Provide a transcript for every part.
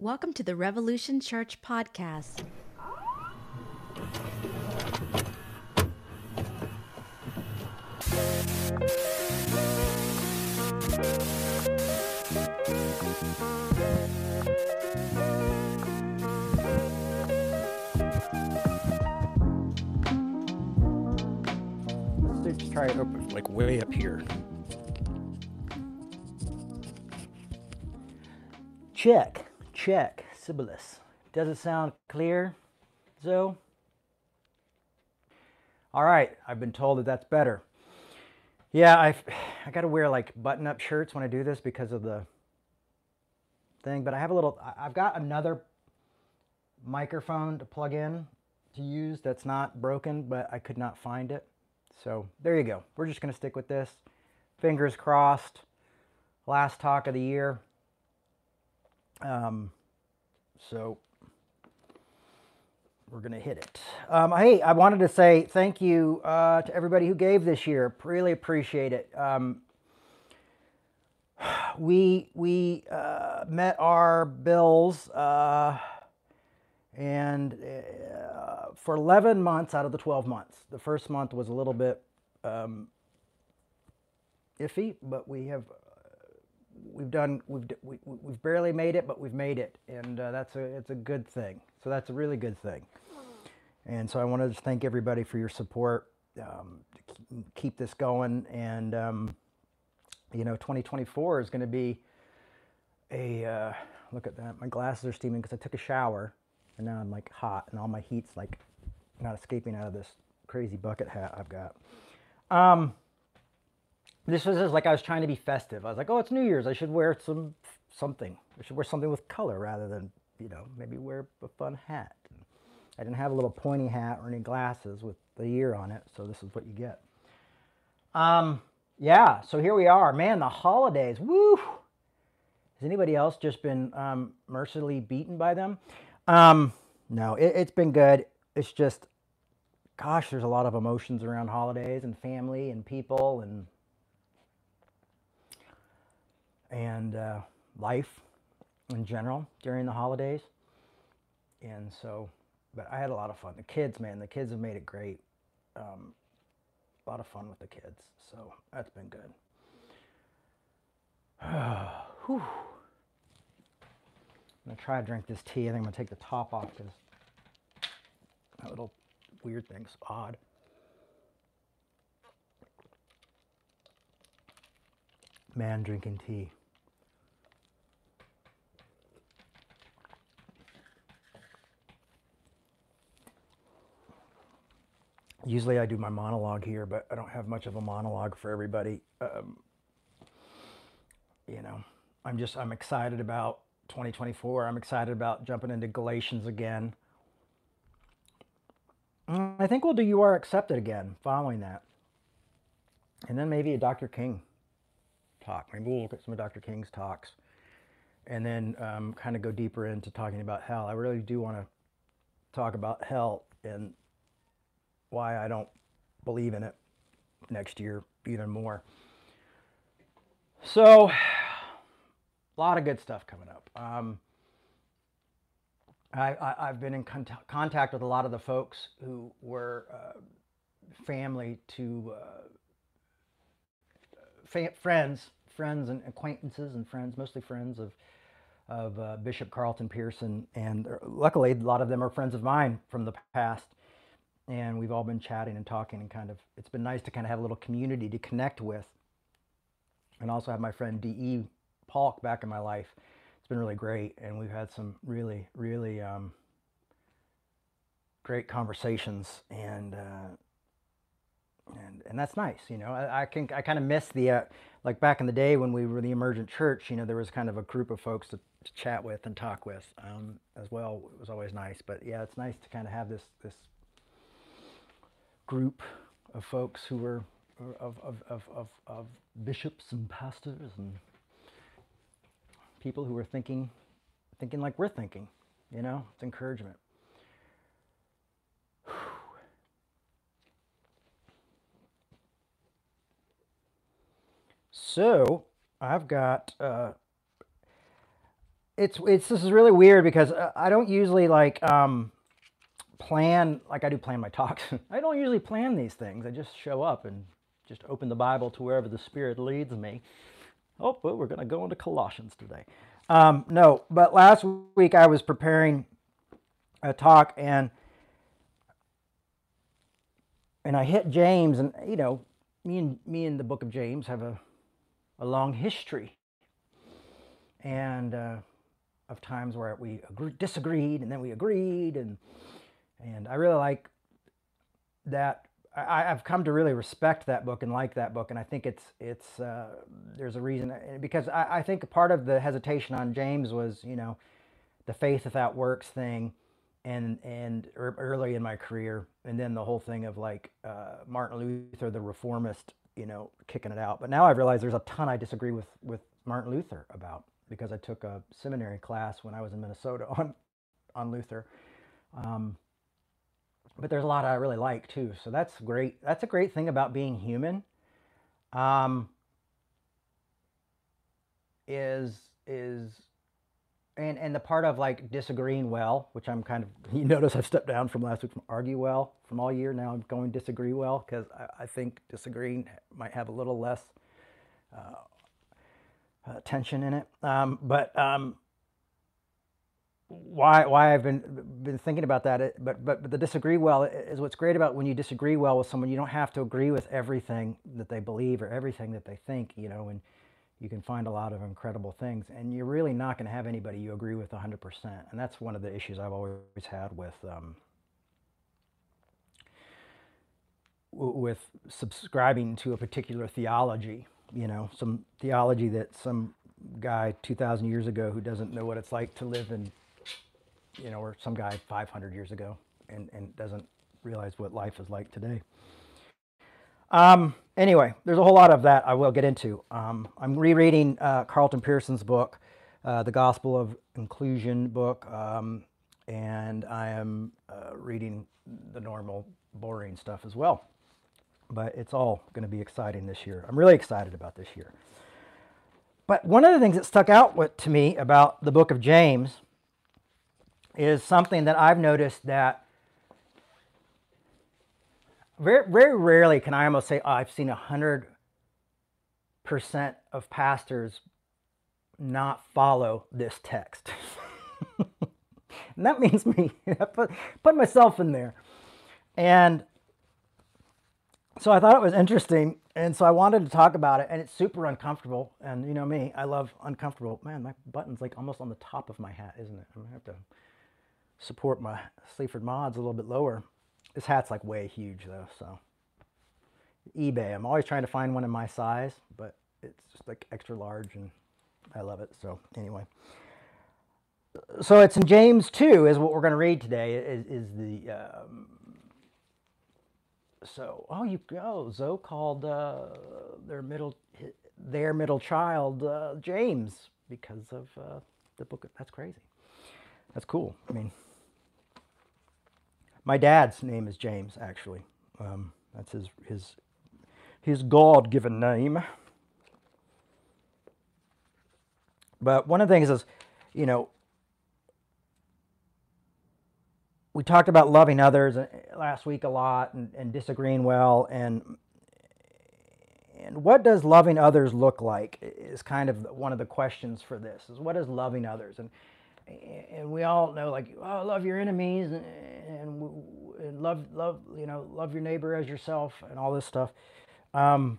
Welcome to the Revolution Church podcast. Let's try it open, like way up here. Check, check, Sibyllus. Does it sound clear, Zoe? All right, I've been told that that's better. Yeah, I've, I got to wear like button-up shirts when I do this because of the thing. But I have a little. I've got another microphone to plug in to use that's not broken, but I could not find it. So there you go. We're just going to stick with this. Fingers crossed. Last talk of the year. Um, so we're going to hit it. Um, hey, I wanted to say thank you uh, to everybody who gave this year. Really appreciate it. Um, we we uh, met our bills. Uh, and uh, for 11 months out of the 12 months the first month was a little bit um, iffy but we have we've done we've we, we've barely made it but we've made it and uh, that's a it's a good thing so that's a really good thing and so i want to just thank everybody for your support um, keep this going and um, you know 2024 is going to be a uh, look at that. My glasses are steaming because I took a shower, and now I'm like hot, and all my heat's like not escaping out of this crazy bucket hat I've got. Um, this was just like I was trying to be festive. I was like, oh, it's New Year's. I should wear some something. I should wear something with color rather than you know maybe wear a fun hat. I didn't have a little pointy hat or any glasses with the year on it, so this is what you get. Um, yeah, so here we are. Man, the holidays. Woo! Has anybody else just been um, mercilessly beaten by them? Um, no, it, it's been good. It's just, gosh, there's a lot of emotions around holidays and family and people and and uh, life in general during the holidays. And so, but I had a lot of fun. The kids, man, the kids have made it great. Um, a lot of fun with the kids, so that's been good. Whew. I'm gonna try to drink this tea. I think I'm gonna take the top off because that little weird thing's odd. Man drinking tea. Usually I do my monologue here, but I don't have much of a monologue for everybody. Um, you know, I'm just I'm excited about 2024. I'm excited about jumping into Galatians again. Mm, I think we'll do You Are Accepted again following that. And then maybe a Dr. King talk. Maybe we'll look at some of Dr. King's talks. And then um, kind of go deeper into talking about hell. I really do want to talk about hell and why I don't believe in it next year even more. So, a lot of good stuff coming up. Um, I, I've been in cont- contact with a lot of the folks who were uh, family to uh, fa- friends, friends and acquaintances and friends, mostly friends of of uh, Bishop Carlton Pearson, and uh, luckily a lot of them are friends of mine from the past. And we've all been chatting and talking, and kind of it's been nice to kind of have a little community to connect with and also have my friend D.E. Paulk back in my life. It's been really great, and we've had some really, really um, great conversations, and uh, and and that's nice. You know, I, I can I kind of miss the uh, like back in the day when we were the emergent church. You know, there was kind of a group of folks to, to chat with and talk with um, as well. It was always nice, but yeah, it's nice to kind of have this this group of folks who were of, of, of, of, of bishops and pastors and people who were thinking thinking like we're thinking you know it's encouragement. So i've got uh, it's it's this is really weird because uh, I don't usually like um, plan like I do plan my talks. I don't usually plan these things. I just show up and just open the Bible to wherever the Spirit leads me. Oh, well, we're going to go into Colossians today. Um, no, but last week I was preparing a talk and and I hit James, and you know, me and me and the Book of James have a a long history, and uh, of times where we agree, disagreed and then we agreed, and and I really like that. I, I've come to really respect that book and like that book, and I think it's it's uh, there's a reason because I, I think part of the hesitation on James was you know the faith without works thing and and early in my career, and then the whole thing of like uh, Martin Luther, the reformist, you know, kicking it out. But now I realize there's a ton I disagree with with Martin Luther about because I took a seminary class when I was in Minnesota on on Luther. Um, but there's a lot I really like too. So that's great. That's a great thing about being human. Um, is is and and the part of like disagreeing well, which I'm kind of you notice I've stepped down from last week from argue well from all year. Now I'm going disagree well because I, I, think disagreeing might have a little less uh, uh, tension in it. Um, but um, why why I've been been thinking about that, but, but but the disagree well is what's great about when you disagree well with someone. You don't have to agree with everything that they believe or everything that they think. You know and you can find a lot of incredible things. And you're really not going to have anybody you agree with 100%. And that's one of the issues I've always had with um, with subscribing to a particular theology. You know, some theology that some guy 2,000 years ago who doesn't know what it's like to live in, you know, or some guy 500 years ago and, and doesn't realize what life is like today. Um, anyway, there's a whole lot of that I will get into. Um, I'm rereading uh, Carlton Pearson's book, uh, The Gospel of Inclusion book, um, and I am uh, reading the normal, boring stuff as well. But it's all going to be exciting this year. I'm really excited about this year. But one of the things that stuck out to me about the book of James is something that I've noticed that very, very rarely can I almost say, oh, I've seen a hundred percent of pastors not follow this text. and that means me. I put, put myself in there. And so I thought it was interesting. And so I wanted to talk about it. And it's super uncomfortable. And you know me, I love uncomfortable. Man, my button's like almost on the top of my hat, isn't it? I'm going to have to support my Sleaford mods a little bit lower. This hat's like way huge though, so. eBay, I'm always trying to find one in my size, but it's just like extra large and I love it. So anyway. So it's in James 2 is what we're going to read today is, is the, um, so, oh, you go. Zoe called uh, their middle, their middle child uh, James because of uh, the book. That's crazy. That's cool. I mean, my dad's name is James, actually. Um, that's his his his God-given name. But one of the things is, you know, we talked about loving others uh, last week a lot and, and disagreeing well and and what does loving others look like is kind of one of the questions for this is what is loving others and and we all know like oh love your enemies and, and, love love you know love your neighbor as yourself and all this stuff. Um,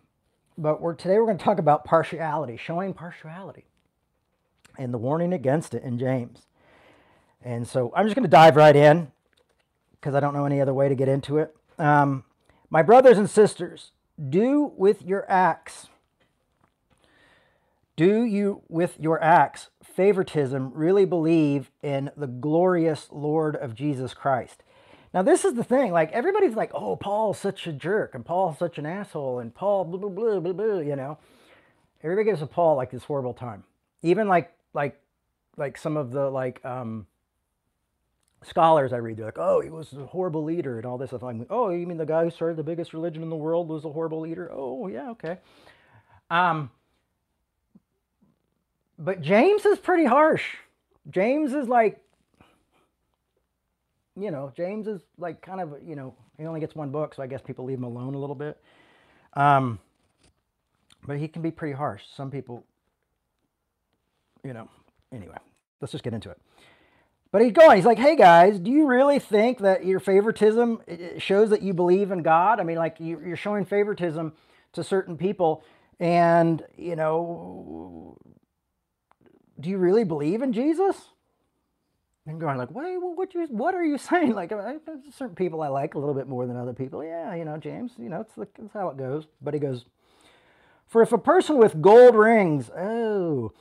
but we're today we're going to talk about partiality showing partiality and the warning against it in james. And so i'm just going to dive right in because i don't know any other way to get into it. Um, my brothers and sisters do with your acts do you with your acts favoritism really believe in the glorious Lord of Jesus Christ. Now, this is the thing. Like, everybody's like, oh, Paul's such a jerk, and Paul's such an asshole, and Paul, blah, blah, blah, blah, blah, you know. Everybody gives a Paul, like, this horrible time. Even, like, like, like some of the, like, um, scholars I read, they're like, oh, he was a horrible leader and all this stuff. I'm like, oh, you mean the guy who started the biggest religion in the world was a horrible leader? Oh, yeah, okay. Um, but James is pretty harsh James is like, you know, James is like kind of, you know, he only gets one book, so I guess people leave him alone a little bit. Um, but he can be pretty harsh. Some people, you know, anyway, let's just get into it. But he's going, he's like, hey guys, do you really think that your favoritism shows that you believe in God? I mean, like you're showing favoritism to certain people, and, you know, do you really believe in Jesus? And going like, wait, what you, what are you saying? Like, certain people I like a little bit more than other people. Yeah, you know, James, you know, it's, the, it's how it goes. But he goes, for if a person with gold rings, oh,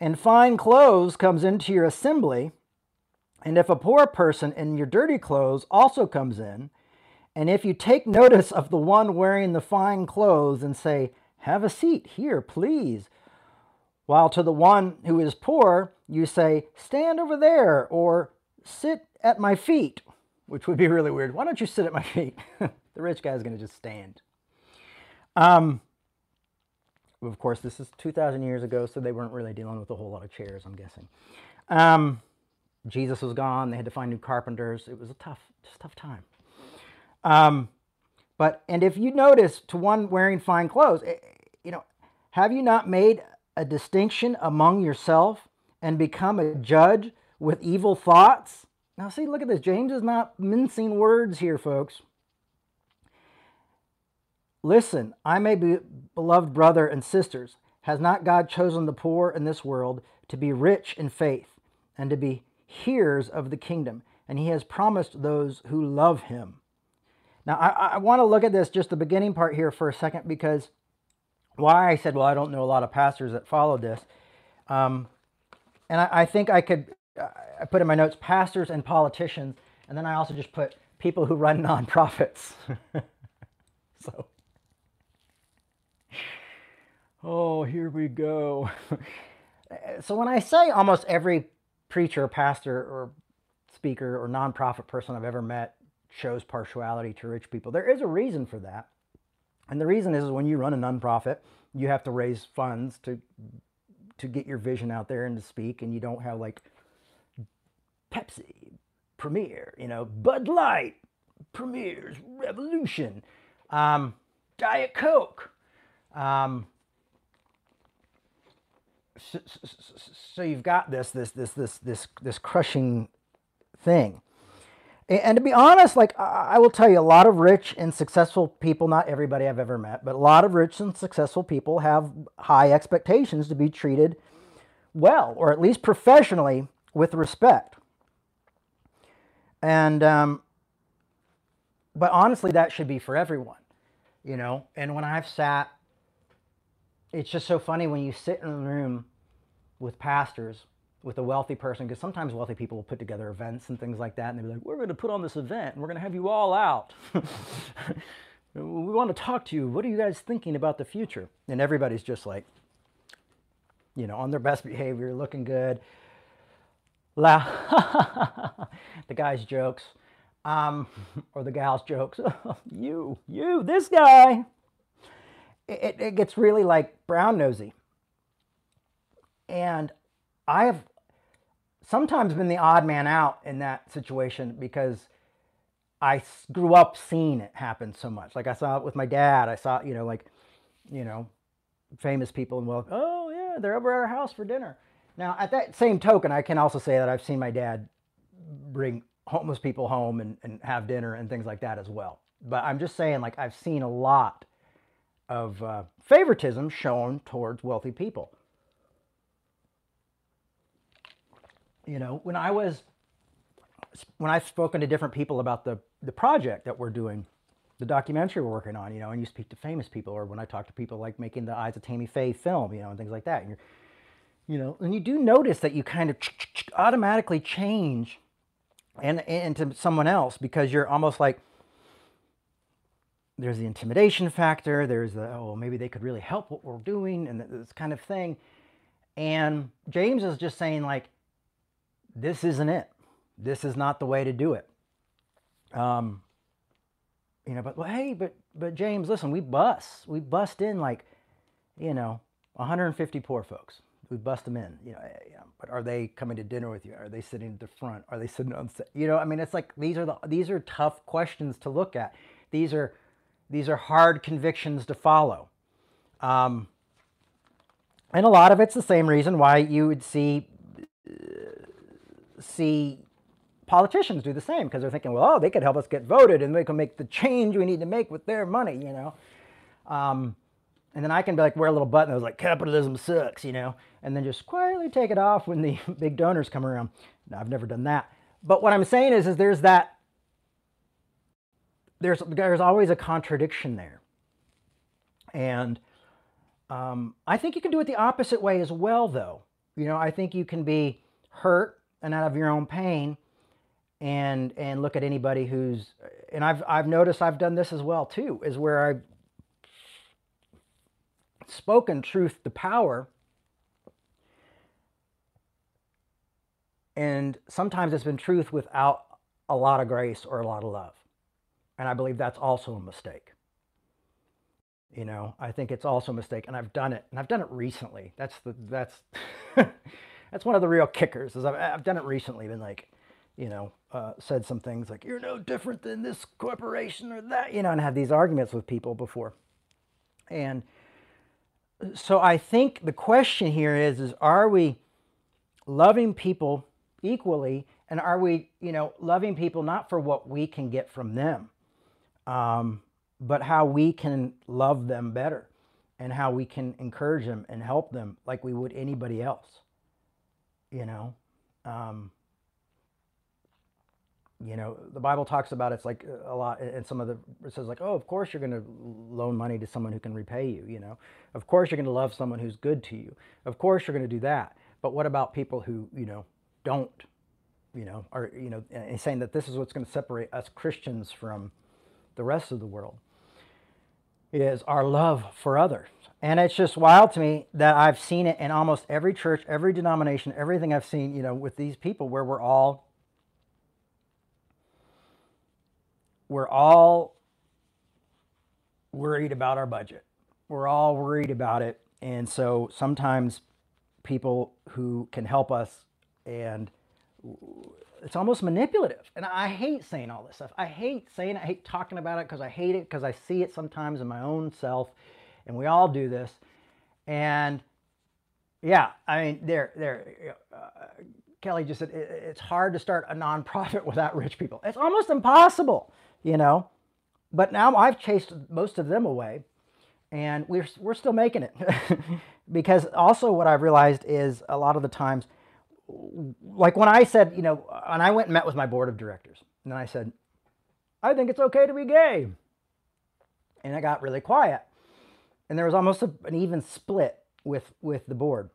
and fine clothes comes into your assembly, and if a poor person in your dirty clothes also comes in, and if you take notice of the one wearing the fine clothes and say, Have a seat here, please, while to the one who is poor, you say, Stand over there, or sit at my feet, which would be really weird. Why don't you sit at my feet? the rich guy's going to just stand. Um, of course, this is 2,000 years ago, so they weren't really dealing with a whole lot of chairs, I'm guessing. Um, Jesus was gone. They had to find new carpenters. It was a tough, just tough time. Um, but and if you notice to one wearing fine clothes, eh, you know, have you not made a distinction among yourself and become a judge with evil thoughts? Now, see, look at this. James is not mincing words here, folks. Listen, I may be beloved brother and sisters. Has not God chosen the poor in this world to be rich in faith and to be hearers of the kingdom? And he has promised those who love him. Now, I, I want to look at this, just the beginning part here for a second, because why I said, well, I don't know a lot of pastors that follow this. Um, and I, I, think I could, I put in my notes pastors and politicians, and then I also just put people who run nonprofits. so, oh, here we go. so when I say almost every preacher, pastor, or speaker or nonprofit person I've ever met shows partiality to rich people, there is a reason for that. And the reason is, is when you run a nonprofit, you have to raise funds to to get your vision out there and to speak, and you don't have like Pepsi, Premier, you know, Bud Light, Premier's Revolution, um, Diet Coke. Um, so, so, so, you've got this this this this this this crushing thing and to be honest, like I will tell you, a lot of rich and successful people, not everybody I've ever met, but a lot of rich and successful people have high expectations to be treated well, or at least professionally with respect. And, um, but honestly, that should be for everyone, you know? And when I've sat, it's just so funny when you sit in a room with pastors with a wealthy person because sometimes wealthy people will put together events and things like that and they'll be like we're going to put on this event and we're going to have you all out. We want to talk to you. What are you guys thinking about the future? And everybody's just like you know on their best behavior looking good La- the guy's jokes um, or the gal's jokes you you this guy. It, it gets really like brown nosy and I have sometimes been the odd man out in that situation because I grew up seeing it happen so much. Like I saw it with my dad. I saw, you know, like, you know, famous people and well, oh yeah, they're over at our house for dinner. Now, at that same token, I can also say that I've seen my dad bring homeless people home and, and have dinner and things like that as well. But I'm just saying, like, I've seen a lot of uh, favoritism shown towards wealthy people. You know, when I was, when I've spoken to different people about the, the project that we're doing, the documentary we're working on, you know, and you speak to famous people, or when I talk to people like making the Eyes of Tammy Faye film, you know, and things like that, and you're, you know, and you do notice that you kind of automatically change and into someone else because you're almost like there's the intimidation factor there's the oh maybe they could really help what we're doing and this kind of thing. And james is just saying like this isn't it. This is not the way to do it. Um, you know, but well, hey, but but James, listen, we bust, we bust in like, you know, 150 poor folks. We bust them in, you know, eh. But are they coming to dinner with you? Are they sitting at the front? Are they sitting on, you know? I mean, it's like these are the these are tough questions to look at. These are these are hard convictions to follow. Um, and a lot of it's the same reason why you would see see politicians do the same because they're thinking, well, oh, they could help us get voted and they can make the change we need to make with their money, you know. Um, and then I can be like, wear a little button that was like, capitalism sucks, you know, and then just quietly take it off when the big donors come around. No, I've never done that. But what I'm saying is, is there's that, there's, there's always a contradiction there. And um, I think you can do it the opposite way as well, though. You know, I think you can be hurt and out of your own pain and and look at anybody who's and I've I've noticed I've done this as well too is where I've spoken truth to power and sometimes it's been truth without a lot of grace or a lot of love. And I believe that's also a mistake. You know I think it's also a mistake and I've done it and I've done it recently. That's the that's that's one of the real kickers is I've, I've done it recently been like you know uh, said some things like you're no different than this corporation or that you know and had these arguments with people before. And so i think the question here is is are we loving people equally? And are we you know loving people not for what we can get from them um, but how we can love them better and how we can encourage them and help them like we would anybody else you know um, you know the bible talks about it's like a lot and some of the it says like oh of course you're going to loan money to someone who can repay you you know. Of course you're going to love someone who's good to you. Of course you're going to do that. But what about people who you know don't you know are you know and saying that this is what's going to separate us christians from the rest of the world is our love for others and it's just wild to me that i've seen it in almost every church every denomination everything i've seen you know with these people where we're all we're all worried about our budget. We're all worried about it. And so sometimes people who can help us and it's almost manipulative. And I hate saying all this stuff. I hate saying it. I hate talking about it because I hate it because I see it sometimes in my own self. And we all do this. And yeah, I mean, there, there, uh, Kelly just said it's hard to start a nonprofit without rich people. It's almost impossible you know. But now I've chased most of them away, and we're we're still making it. because also what I've realized is a lot of the times, like when I said, you know, and I went and met with my board of directors, and I said, I think it's okay to be gay, and I got really quiet, and there was almost a, an even split with with the board.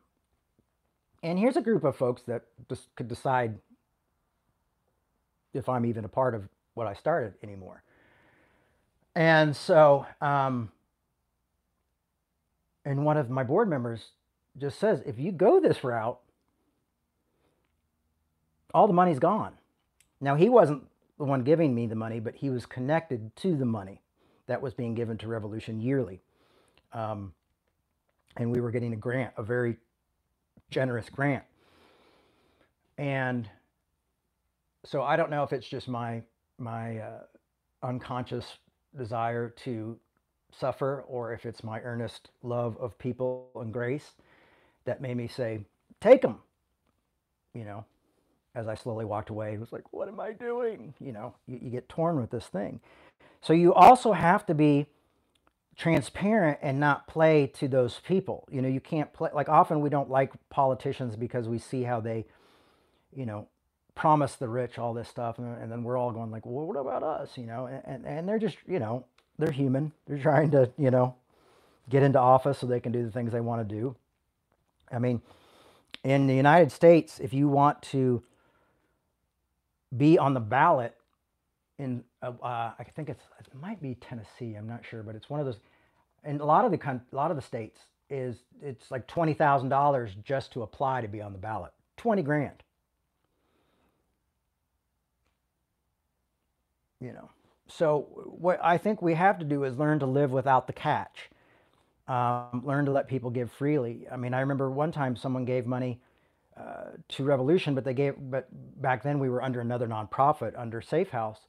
And here's a group of folks that just could decide if I'm even a part of what I started anymore. And so, um, and one of my board members just says, if you go this route, all the money's gone. Now, he wasn't the one giving me the money, but he was connected to the money that was being given to Revolution yearly. Um, and we were getting a grant, a very generous grant. And so I don't know if it's just my my uh, unconscious desire to suffer or if it's my earnest love of people and grace that made me say, take them. You know, as I slowly walked away, it was like, what am I doing? You know, you, you get torn with this thing. So you also have to be transparent and not play to those people. You know, you can't play, like often we don't like politicians because we see how they, you know, promise the rich all this stuff and, and then we're all going like well what about us? You know and, and they're just you know they're human. They're trying to you know get into office so they can do the things they want to do. I mean in the united states if you want to be on the ballot in uh, uh i think it's it might be tennessee i'm not sure but it's one of those and a lot of the a lot of the states is it's like $20000 just to apply to be on the ballot 20 grand you know. So what I think we have to do is learn to live without the catch. Um, learn to let people give freely. I mean, I remember one time someone gave money uh, to Revolution, but they gave, but back then we were under another nonprofit under Safe House,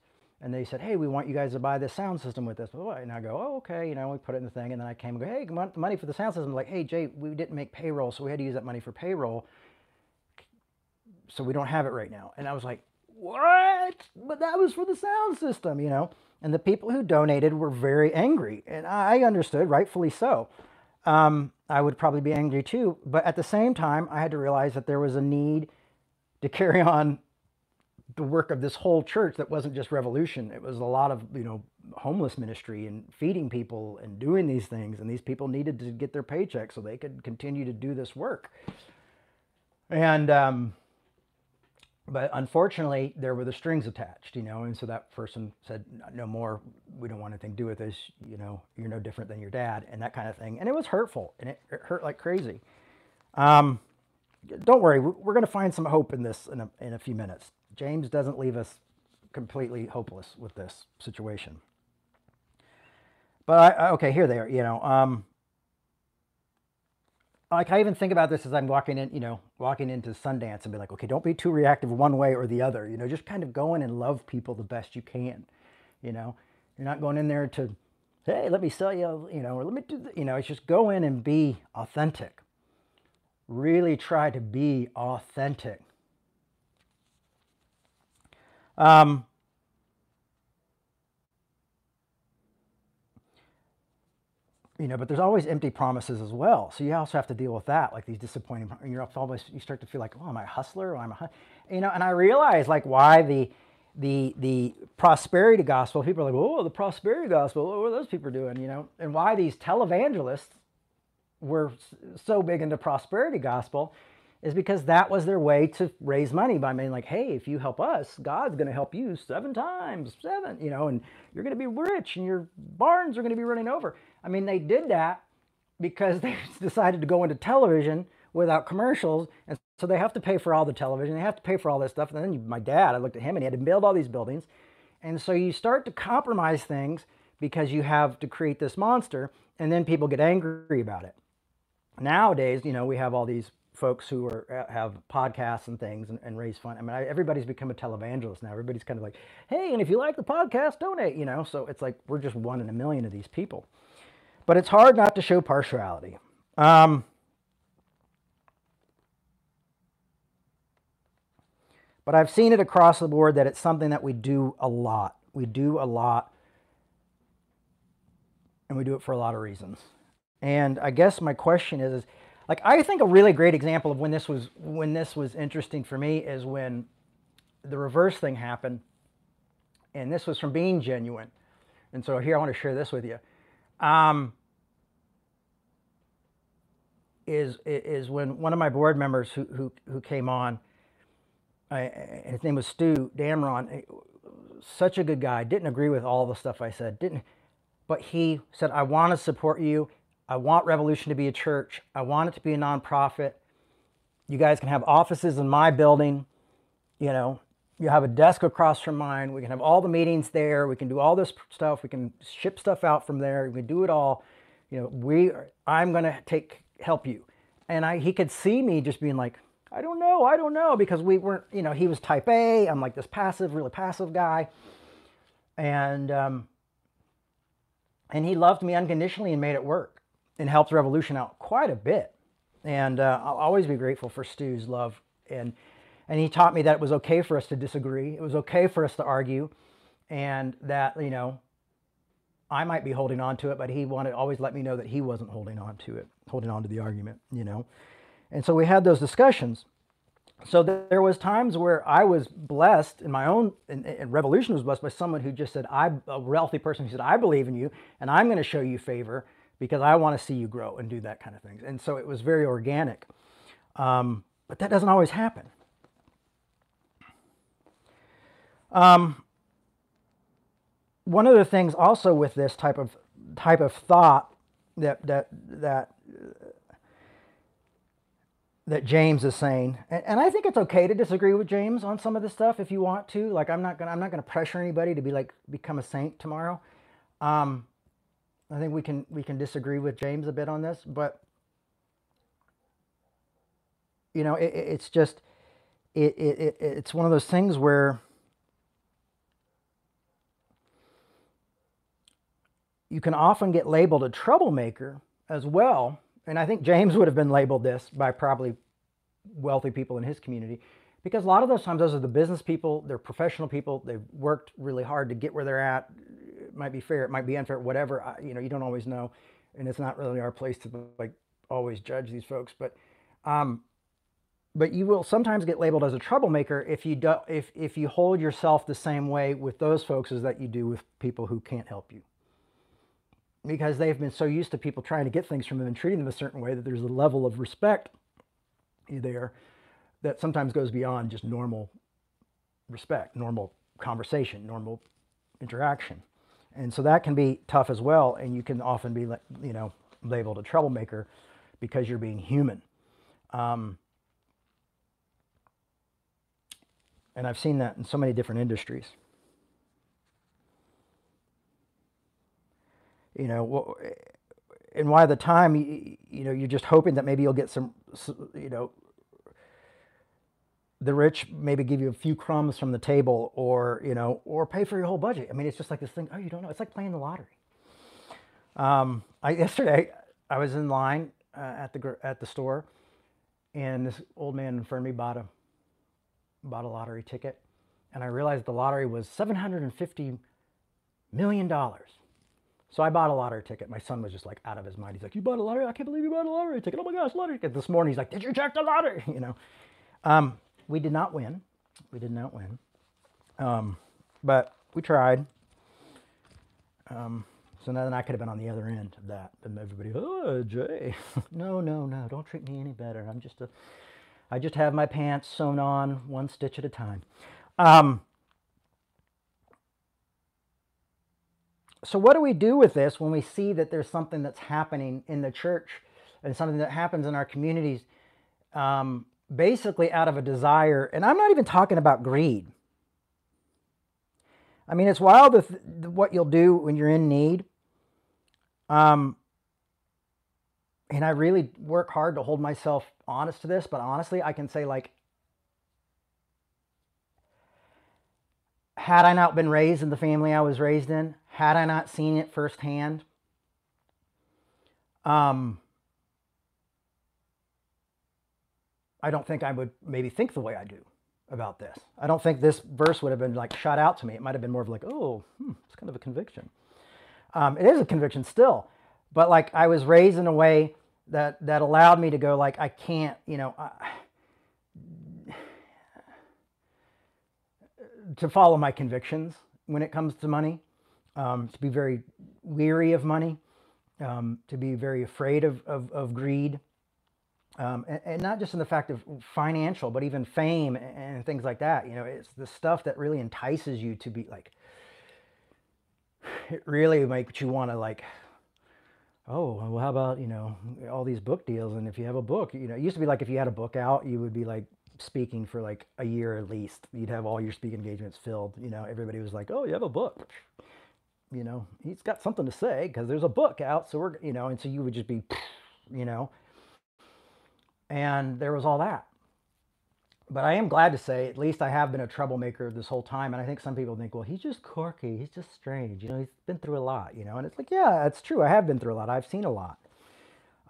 and they said, "Hey, we want you guys to buy this sound system with us." And I go, "Oh, okay." You know, we put it in the thing, and then I came and go, "Hey, want the money for the sound system?" like, "Hey, Jay, we didn't make payroll, so we had to use that money for payroll, so we don't have it right now." And I was like, "What?" But that was for the sound system, you know. And the people who donated were very angry, and I understood, rightfully so. Um, I would probably be angry too, but at the same time, I had to realize that there was a need to carry on the work of this whole church that wasn't just revolution. It was a lot of, you know, homeless ministry and feeding people and doing these things. And these people needed to get their paycheck so they could continue to do this work. And, um, but unfortunately, there were the strings attached, you know, and so that person said, "No more. We don't want anything to do with this. You know, you're no different than your dad," and that kind of thing. And it was hurtful, and it, it hurt like crazy. Um, don't worry, we're going to find some hope in this in a, in a few minutes. James doesn't leave us completely hopeless with this situation. But I, okay, here they are. You know, um, like I even think about this as I'm walking in, you know, walking into Sundance and be like, okay, don't be too reactive one way or the other. You know, just kind of go in and love people the best you can. You know, you're not going in there to, hey, let me sell you, you know, or let me do, you know, it's just go in and be authentic. Really try to be authentic. Um, you know, but there's always empty promises as well. So you also have to deal with that, like these disappointing. You're always you start to feel like, oh, am I a hustler? Or I'm a, you know, and I realize like why the the the prosperity gospel. People are like, oh, the prosperity gospel. What are those people doing? You know, and why these televangelists were so big into prosperity gospel is because that was their way to raise money by being like, hey, if you help us, God's going to help you seven times, seven, you know, and you're going to be rich and your barns are going to be running over. I mean, they did that because they decided to go into television without commercials. And so they have to pay for all the television. They have to pay for all this stuff. And then my dad, I looked at him and he had to build all these buildings. And so you start to compromise things because you have to create this monster and then people get angry about it. Nowadays, you know, we have all these folks who are uh, have podcasts and things and, and raise fund. I mean, I, everybody's become a televangelist now. Everybody's kind of like, hey, and if you like the podcast, donate. You know, so it's like we're just one in a million of these people. But it's hard not to show partiality. Um, but I've seen it across the board that it's something that we do a lot. We do a lot, and we do it for a lot of reasons. And I guess my question is, is like I think a really great example of when this was when this was interesting for me is when the reverse thing happened, and this was from being genuine. And so here I want to share this with you. Um, is is when one of my board members who who, who came on, I, his name was Stu Damron, such a good guy. Didn't agree with all the stuff I said. Didn't, but he said, "I want to support you. I want Revolution to be a church. I want it to be a nonprofit. You guys can have offices in my building. You know, you have a desk across from mine. We can have all the meetings there. We can do all this stuff. We can ship stuff out from there. We can do it all. You know, we. are, I'm going to take help you. And I, he could see me just being like, I don't know, I don't know, because we weren't. You know, he was Type A. I'm like this passive, really passive guy. And um, and he loved me unconditionally and made it work and helped Revolution out quite a bit. And uh, I'll always be grateful for Stu's love. And, and he taught me that it was okay for us to disagree. It was okay for us to argue. And that, you know, I might be holding on to it, but he wanted always let me know that he wasn't holding on to it, holding on to the argument, you know. And so we had those discussions. So there was times where I was blessed in my own, and, and Revolution was blessed by someone who just said, "I'm a wealthy person who said, I believe in you and I'm going to show you favor because I want to see you grow and do that kind of things. And so it was very organic. Um, but that doesn't always happen. Um, one of the things also with this type of type of thought that that that that James is saying, and, and, I think it's okay to disagree with James on some of this stuff if you want to. Like I'm not gonna I'm not gonna pressure anybody to be like become a saint tomorrow. Um, I think we can we can disagree with James a bit on this, but you know, it, it's just it, it, it it's one of those things where you can often get labeled a troublemaker as well. And I think James would have been labeled this by probably wealthy people in his community because a lot of those times those are the business people, they're professional people, they've worked really hard to get where they're at. It might be fair, it might be unfair, whatever. I, you know, you don't always know, and it's not really our place to like always judge these folks. But, um, but you will sometimes get labeled as a troublemaker if you don't if if you hold yourself the same way with those folks as that you do with people who can't help you because they've been so used to people trying to get things from them and treating them a certain way that there's a level of respect there that sometimes goes beyond just normal respect, normal conversation, normal interaction. And so that can be tough as well. And you can often be, you know, labeled a troublemaker because you're being human. Um, and I've seen that in so many different industries. you know, and why the time, you, know, you're just hoping that maybe you'll get some, you know, the rich maybe give you a few crumbs from the table or, you know, or pay for your whole budget. I mean, it's just like this thing, oh, you don't know. It's like playing the lottery. Um, I, yesterday, I was in line uh, at the, at the store and this old man in front of me bought a, bought a lottery ticket. And I realized the lottery was $750 million. So I bought a lottery ticket. My son was just like out of his mind. He's like, "You bought a lottery? I can't believe you bought a lottery ticket! Oh my gosh, lottery ticket!" This morning, he's like, "Did you check the lottery?" You know, um, we did not win. We did not win, um, but we tried. Um, so now then I could have been on the other end of that, and everybody, "Oh, Jay, no, no, no! Don't treat me any better. I'm just a, I just have my pants sewn on one stitch at a time." Um, so what do we do with this when we see that there's something that's happening in the church and something that happens in our communities um, basically out of a desire and i'm not even talking about greed. I mean it's wild what you'll do when you're in need. Um, and i really work hard to hold myself honest to this but honestly i can say like had i not been raised in the family i was raised in had I not seen it firsthand, um, I don't think I would maybe think the way I do about this. I don't think this verse would have been like shot out to me. It might have been more of like, oh, hmm, it's kind of a conviction. Um, it is a conviction still, but like I was raised in a way that that allowed me to go like I can't, you know, I, to follow my convictions when it comes to money um, to be very weary of money, um, to be very afraid of, of, of greed, um, and, and, not just in the fact of financial, but even fame and, things like that. You know, it's the stuff that really entices you to be like, it really makes you want to like, oh, well, how about, you know, all these book deals? And if you have a book, you know, it used to be like if you had a book out, you would be like speaking for like a year at least. You'd have all your speaking engagements filled. You know, everybody was like, oh, you have a book you know, he's got something to say because there's a book out. So we're, you know, and so you would just be, you know, and there was all that. But I am glad to say, at least I have been a troublemaker this whole time. And I think some people think, well, he's just quirky. He's just strange. You know, he's been through a lot, you know, and it's like, yeah, it's true. I have been through a lot. I've seen a lot.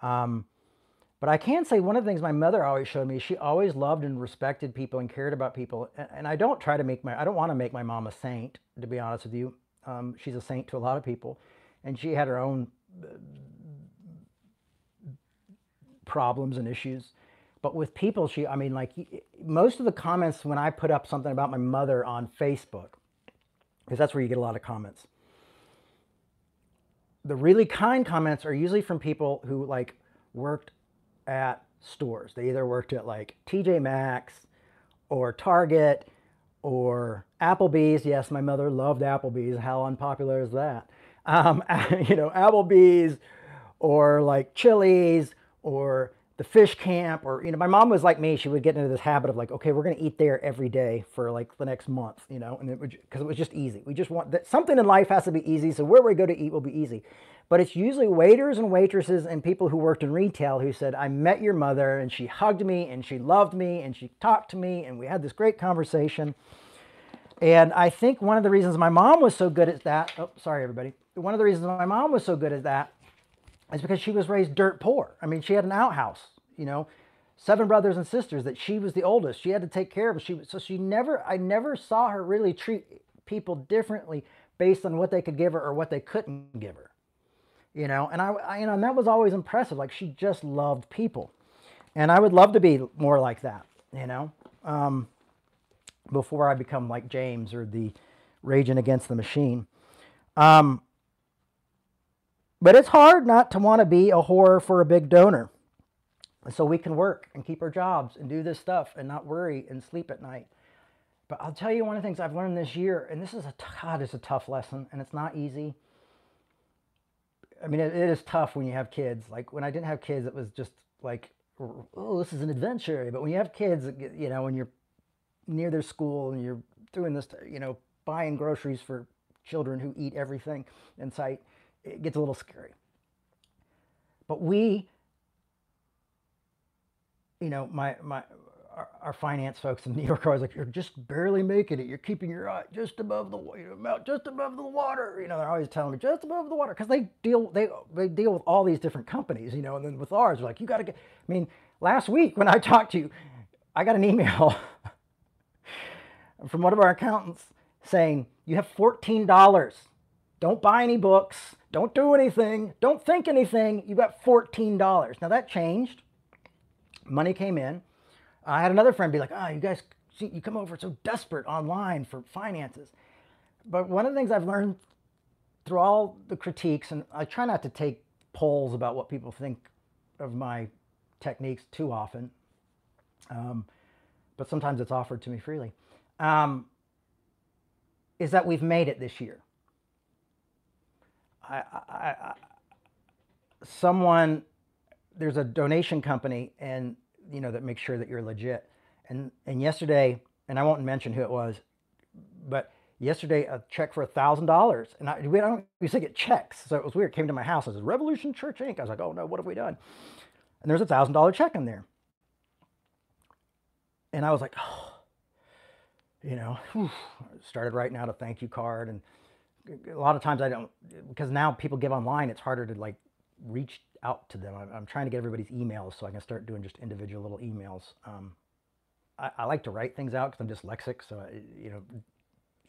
Um, but I can say one of the things my mother always showed me, she always loved and respected people and cared about people. And, and I don't try to make my, I don't want to make my mom a saint, to be honest with you. Um, she's a saint to a lot of people, and she had her own uh, problems and issues. But with people, she, I mean, like most of the comments when I put up something about my mother on Facebook, because that's where you get a lot of comments. The really kind comments are usually from people who like worked at stores. They either worked at like TJ Maxx or Target or Applebee's. Yes, my mother loved Applebee's. How unpopular is that? Um, you know, Applebee's or like Chili's or the fish camp or you know my mom was like me she would get into this habit of like okay we're going to eat there every day for like the next month you know and it would because it was just easy. We just want that something in life has to be easy so where we go to eat will be easy. But it's usually waiters and waitresses and people who worked in retail who said i met your mother and she hugged me and she loved me and she talked to me and we had this great conversation. And i think one of the reasons my mom was so good at that oh sorry everybody. One of the reasons my mom was so good at that is because she was raised dirt poor. I mean, she had an outhouse, you know, seven brothers and sisters that she was the oldest. She had to take care of. She so she never I never saw her really treat people differently based on what they could give her or what they couldn't give her. You know, and I, I you know, and that was always impressive. Like she just loved people. And I would love to be more like that, you know. Um, before I become like James or the raging against the machine. Um, but it's hard not to want to be a whore for a big donor. So we can work and keep our jobs and do this stuff and not worry and sleep at night. But I'll tell you one of the things I've learned this year, and this is a God, it's a tough lesson, and it's not easy. I mean, it, it is tough when you have kids. Like when I didn't have kids, it was just like, oh, this is an adventure. But when you have kids, you know, when you're near their school and you're doing this, you know, buying groceries for children who eat everything in sight, it gets a little scary. But we, you know, my my our, our finance folks in New York are always like, "You're just barely making it. You're keeping your eye just above the you just above the water." You know, they're always telling me just above the water because they deal they they deal with all these different companies. You know, and then with ours, they're like, "You got to get." I mean, last week when I talked to you, I got an email from one of our accountants saying you have fourteen dollars. Don't buy any books don't do anything. Don't think anything. You got $14. Now that changed. Money came in. I had another friend be like, ah, oh, you guys, see, you come over so desperate online for finances. But one of the things I've learned through all the critiques, and I try not to take polls about what people think of my techniques too often, um, but sometimes it's offered to me freely, um, is that we've made it this year. I, I, someone there's a donation company and you know that makes sure that you're legit. And and yesterday and i won't mention who it was but yesterday a check for a thousand dollars. And I, we don't used to get checks. So it was weird. It came to my house. It says revolution church inc. I was like oh no. What have we done? And there's a thousand dollar check in there. And i was like oh you know started writing out a thank you card and a lot of times I don't because now people give online. It's harder to like reach out to them. I'm, I'm trying to get everybody's emails so I can start doing just individual little emails. Um, I, I, like to write things out because I'm dyslexic, so I, you know,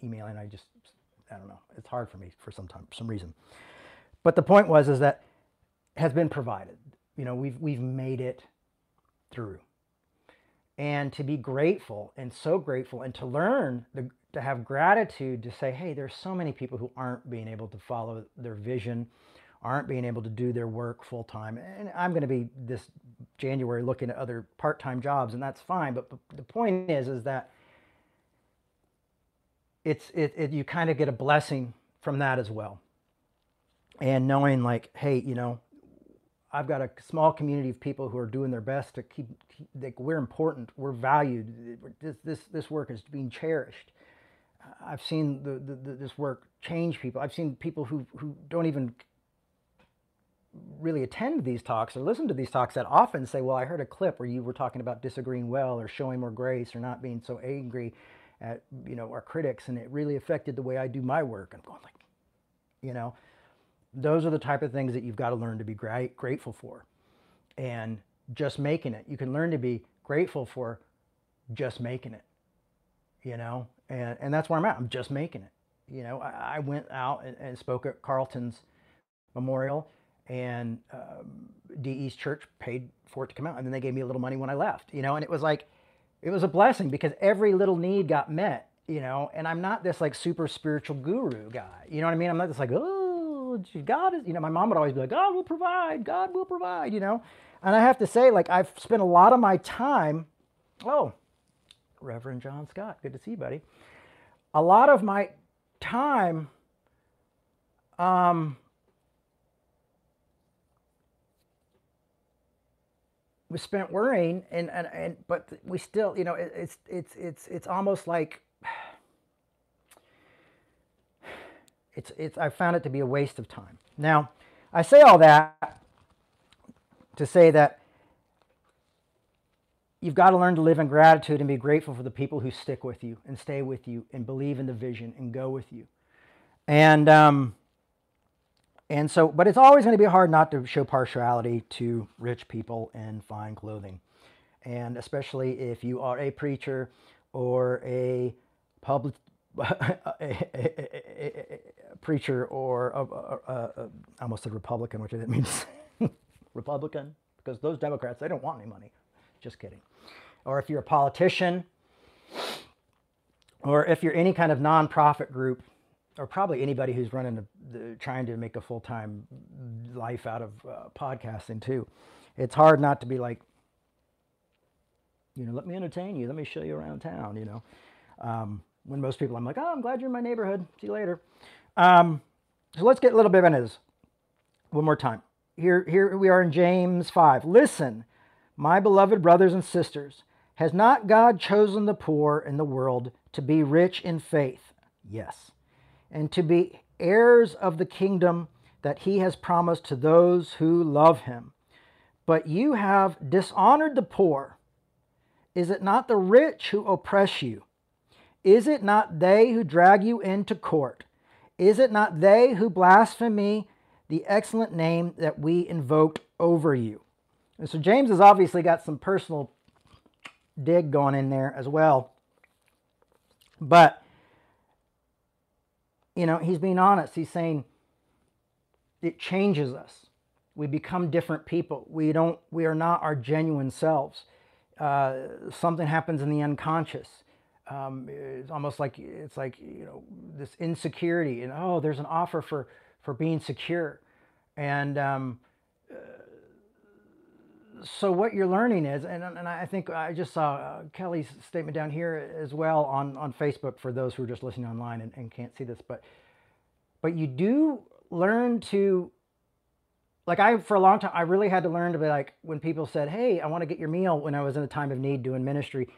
emailing I just I don't know. It's hard for me for some time some reason. But the point was is that has been provided. You know, we've we've made it through. And to be grateful and so grateful and to learn the, to have gratitude to say, hey, there's so many people who aren't being able to follow their vision, aren't being able to do their work full time. And I'm going to be this January looking at other part time jobs, and that's fine. But the point is, is that it's it, it you kind of get a blessing from that as well. And knowing like, hey, you know, I've got a small community of people who are doing their best to keep, keep like we're important, we're valued. This this this work is being cherished I've seen the, the, the, this work change people. I've seen people who, who don't even really attend these talks or listen to these talks that often say, well, I heard a clip where you were talking about disagreeing well or showing more grace or not being so angry at, you know, our critics. And it really affected the way I do my work. I'm going like, you know, those are the type of things that you've got to learn to be great, grateful for. And just making it. You can learn to be grateful for just making it, you know, and and that's where I'm at. I'm just making it. You know, I, I went out and, and, spoke at Carlton's memorial, and um, DE's church paid for it to come out, and then they gave me a little money when I left. You know, and it was like, it was a blessing because every little need got met. You know, and I'm not this like super spiritual guru guy. You know what I mean? I'm not this like, oh, God is. You know, my mom would always be like, God will provide. God will provide. You know, and I have to say, like, I've spent a lot of my time. Oh, Reverend John Scott. Good to see you, buddy. A lot of my time um, was spent worrying, and and, and but we still, you know, it, it's it's it's it's almost like it's it's I found it to be a waste of time. Now, I say all that to say that you've got to learn to live in gratitude and be grateful for the people who stick with you and stay with you and believe in the vision and go with you. And um, and so, but it's always going to be hard not to show partiality to rich people in fine clothing, and especially if you are a preacher or a public a, a, a, preacher or a, almost said Republican, which I didn't mean to say Republican, because those Democrats they don't want any money. Just kidding. Or if you're a politician, or if you're any kind of nonprofit group, or probably anybody who's running a, the, trying to make a full time life out of uh, podcasting too, it's hard not to be like, you know, let me entertain you, let me show you around town, you know. Um, when most people, I'm like, oh, I'm glad you're in my neighborhood. See you later. Um, so let's get a little bit into this one more time. Here, here we are in James 5. Listen, my beloved brothers and sisters, has not God chosen the poor in the world to be rich in faith? Yes. And to be heirs of the kingdom that he has promised to those who love him. But you have dishonored the poor. Is it not the rich who oppress you? Is it not they who drag you into court? Is it not they who blaspheme the excellent name that we invoked over you? And so James has obviously got some personal dig going in there as well. But, you know, he's being honest. He's saying it changes us. We become different people. We don't, we are not our genuine selves. Uh, something happens in the unconscious. Um, it's almost like it's like you know this insecurity and oh there's an offer for for being secure and um, so what you're learning is, and, and I think I just saw uh, Kelly's statement down here as well on, on Facebook for those who are just listening online and, and can't see this, but but you do learn to like I for a long time I really had to learn to be like when people said, "Hey, I want to get your meal," when I was in a time of need doing ministry,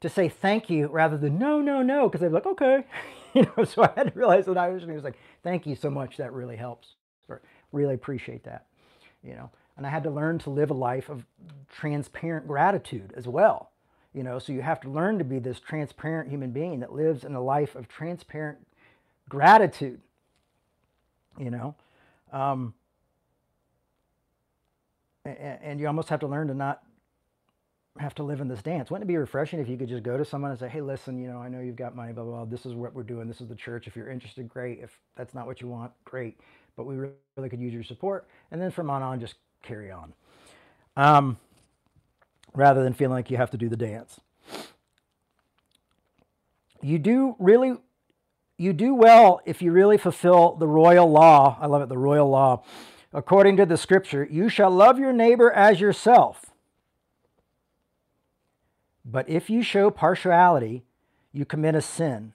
to say thank you rather than no, no, no, because they'd be like, "Okay," you know. So I had to realize that I was, was like, "Thank you so much. That really helps. Or really appreciate that," you know. And I had to learn to live a life of transparent gratitude as well. You know, so you have to learn to be this transparent human being that lives in a life of transparent gratitude. You know, um, and, and you almost have to learn to not have to live in this dance. Wouldn't it be refreshing if you could just go to someone and say, "Hey, listen, you know, I know you've got money, blah blah blah. This is what we're doing. This is the church. If you're interested, great. If that's not what you want, great. But we really could use your support." And then from on on, just carry on. Um, rather than feeling like you have to do the dance. You do really, you do well if you really fulfill the royal law. I love it, the royal law. According to the scripture, you shall love your neighbor as yourself. But if you show partiality, you commit a sin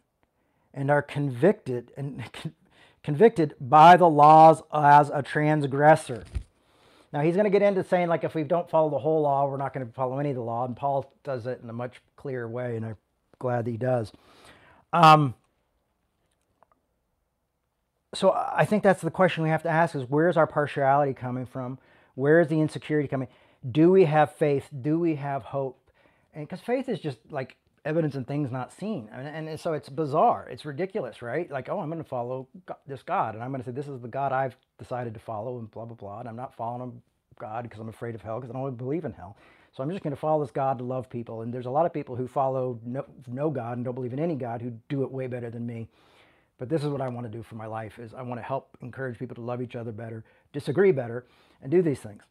and are convicted and convicted by the laws as a transgressor. Now he's going to get into saying like if we don't follow the whole law, we're not going to follow any of the law, and Paul does it in a much clearer way, and I'm glad that he does. Um, so I think that's the question we have to ask: is where's our partiality coming from? Where is the insecurity coming? Do we have faith? Do we have hope? And because faith is just like evidence in things not seen. And, and so it's bizarre. It's ridiculous, right? Like, oh, I'm going to follow this God. And I'm going to say, this is the God I've decided to follow and blah, blah, blah. And I'm not following God because I'm afraid of hell because I don't believe in hell. So I'm just going to follow this God to love people. And there's a lot of people who follow no, no God and don't believe in any God who do it way better than me. But this is what I want to do for my life is I want to help encourage people to love each other better, disagree better, and do these things.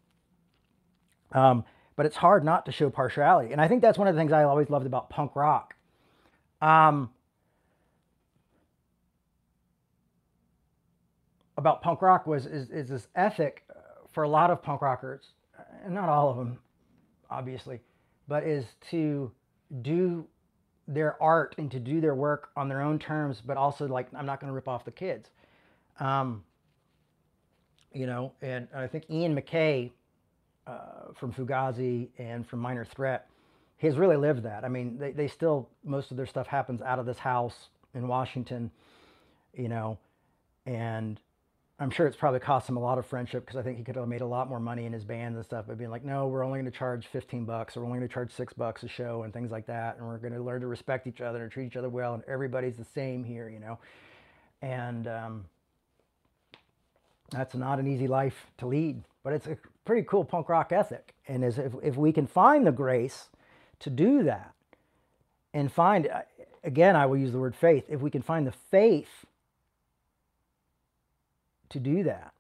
Um, but it's hard not to show partiality. And I think that's one of the things I always loved about punk rock. Um, about punk rock was is, is this ethic for a lot of punk rockers, and not all of them, obviously, but is to do their art and to do their work on their own terms, but also like I'm not going to rip off the kids. Um, you know, and I think Ian MacKaye uh, from Fugazi and from Minor Threat, he has really lived that. I mean, they, they still, most of their stuff happens out of this house in Washington, you know, and I'm sure it's probably cost him a lot of friendship because I think he could have made a lot more money in his band and stuff by being like, no, we're only going to charge 15 bucks or we're only going to charge six bucks a show and things like that. And we're going to learn to respect each other and treat each other well. And everybody's the same here, you know. And um, that's not an easy life to lead, but it's a pretty cool punk rock ethic. And as if, if we can find the grace to do that and find, uh, again, I will use the word faith, if we can find the faith to do that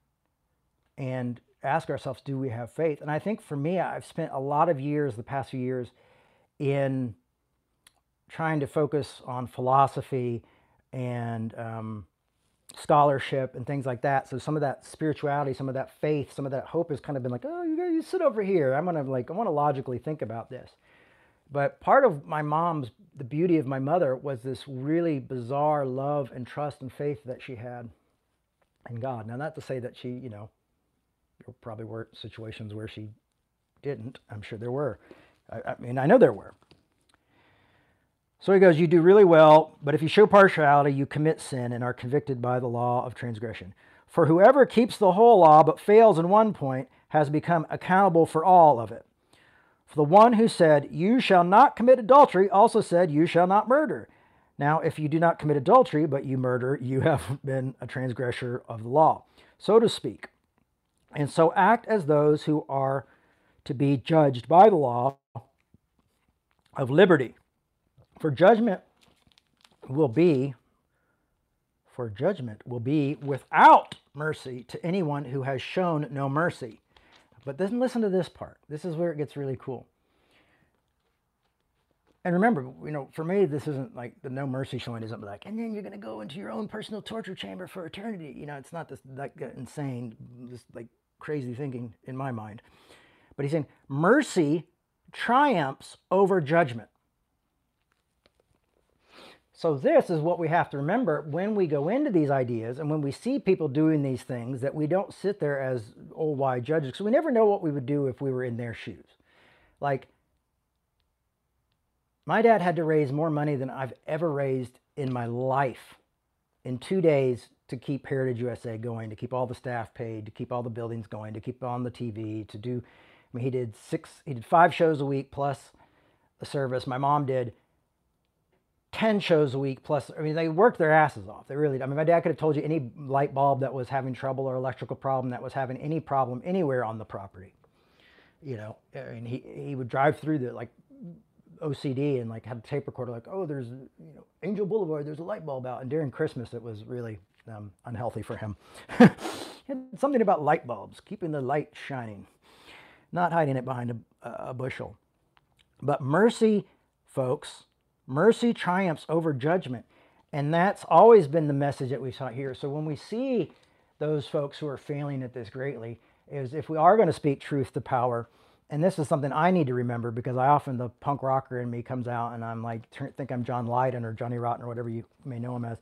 and ask ourselves, do we have faith? And I think for me, I've spent a lot of years, the past few years, in trying to focus on philosophy and um, scholarship and things like that. So some of that spirituality, some of that faith, some of that hope has kind of been like, oh, you, you sit over here. I'm gonna like, I want to logically think about this. But part of my mom's, the beauty of my mother was this really bizarre love and trust and faith that she had in God. Now, not to say that she, you know, there probably were situations where she didn't. I'm sure there were. I, I mean, I know there were. So he goes, You do really well, but if you show partiality, you commit sin and are convicted by the law of transgression. For whoever keeps the whole law but fails in one point has become accountable for all of it. For the one who said, You shall not commit adultery, also said, You shall not murder. Now, if you do not commit adultery, but you murder, you have been a transgressor of the law, so to speak. And so act as those who are to be judged by the law of liberty. For judgment will be, for judgment will be without mercy to anyone who has shown no mercy. But then listen to this part. This is where it gets really cool and remember, you know, for me, this isn't like the no mercy showing isn't like, and then you're going to go into your own personal torture chamber for eternity. You know, it's not this like insane, this like crazy thinking in my mind. But he's saying mercy triumphs over judgment. So this is what we have to remember when we go into these ideas and when we see people doing these things that we don't sit there as old wise judges because we never know what we would do if we were in their shoes. Like my dad had to raise more money than I've ever raised in my life in two days to keep Heritage USA going, to keep all the staff paid, to keep all the buildings going, to keep on the TV, to do. I mean, he did six, he did five shows a week plus the service. My mom did 10 shows a week plus. I mean, they worked their asses off. They really, I mean, my dad could have told you any light bulb that was having trouble or electrical problem that was having any problem anywhere on the property. You know, I mean, he, he would drive through the, like, OCD and like had a tape recorder, like, oh, there's you know Angel Boulevard, there's a light bulb out. And during Christmas, it was really um, unhealthy for him. something about light bulbs, keeping the light shining, not hiding it behind a, a bushel. But mercy, folks, mercy triumphs over judgment. And that's always been the message that we saw here. So when we see those folks who are failing at this greatly, is if we are going to speak truth to power, and this is something I need to remember because I often the punk rocker in me comes out and I'm like think I'm John Lydon or Johnny Rotten or whatever you may know him as,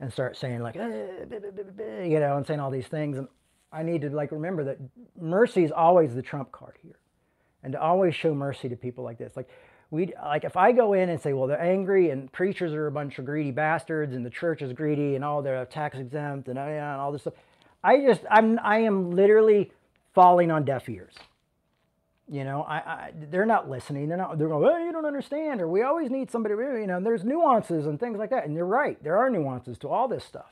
and start saying like eh, you know and saying all these things and I need to like remember that mercy is always the trump card here, and to always show mercy to people like this like. We, like if I go in and say, well, they're angry and preachers are a bunch of greedy bastards and the church is greedy and all they're tax exempt and, uh, and all this stuff, I just I'm I am literally falling on deaf ears. You know, I, I, they're not listening. They're not. They're going, "Well, you don't understand," or "We always need somebody." You know, there's nuances and things like that. And you're right. There are nuances to all this stuff.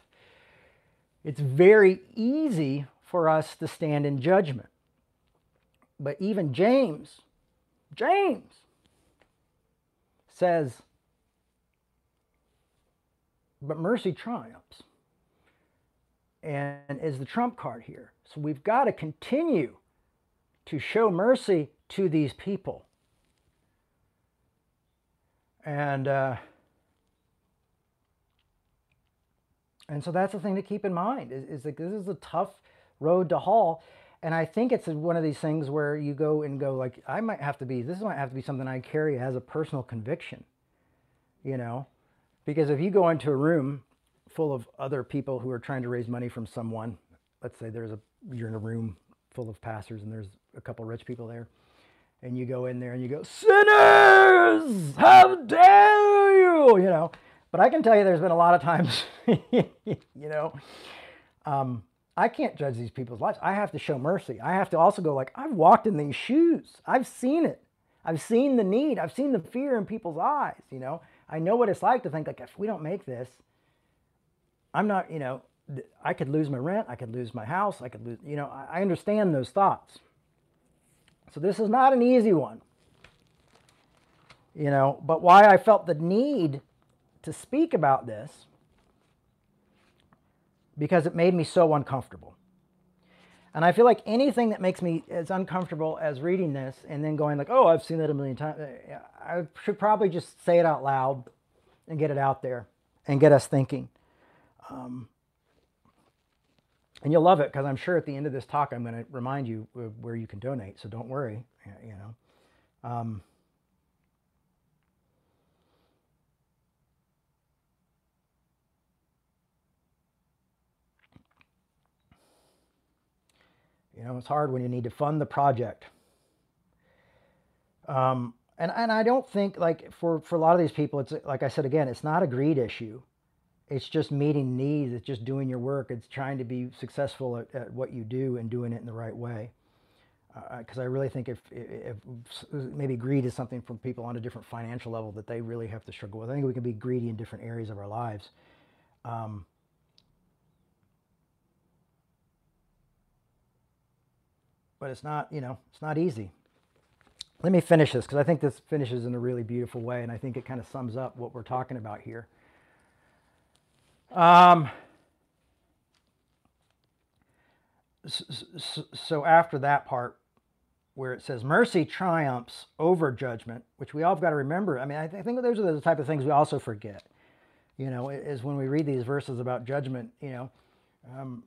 It's very easy for us to stand in judgment. But even James, James says, "But mercy triumphs." And is the trump card here. So we've got to continue to show mercy to these people. And uh, and so that's the thing to keep in mind is, is that this is a tough road to haul. And I think it's one of these things where you go and go like, I might have to be, this might have to be something I carry as a personal conviction, you know, because if you go into a room full of other people who are trying to raise money from someone, let's say there's a, you're in a room full of pastors, and there's a couple rich people there. And you go in there and you go, Sinners, how dare you? You know, but I can tell you there's been a lot of times, you know, um, I can't judge these people's lives. I have to show mercy. I have to also go, like, I've walked in these shoes, I've seen it. I've seen the need. I've seen the fear in people's eyes. You know, I know what it's like to think like if we don't make this, I'm not. You know, I could lose my rent. I could lose my house. I could lose. You know, I understand those thoughts. So this is not an easy one. You know, but why I felt the need to speak about this because it made me so uncomfortable. And I feel like anything that makes me as uncomfortable as reading this and then going like, "Oh, I've seen that a million times." Uh, I should probably just say it out loud and get it out there and get us thinking. Um, and you'll love it because I'm sure at the end of this talk I'm going to remind you where you can donate. So don't worry, you know. Um, You know, it's hard when you need to fund the project. Um, and, and I don't think like for, for a lot of these people, it's like I said again, it's not a greed issue. It's just meeting needs. It's just doing your work. It's trying to be successful at, at what you do and doing it in the right way. Because uh, I really think if, if, maybe greed is something from people on a different financial level that they really have to struggle with. I think we can be greedy in different areas of our lives. Um, but it's not, you know, it's not easy. Let me finish this because I think this finishes in a really beautiful way, and I think it kind of sums up what we're talking about here. Um, so, after that part, where it says mercy triumphs over judgment, which we all have got to remember. I mean, I, th- I think those are the type of things we also forget. You know, is when we read these verses about judgment. You know, um,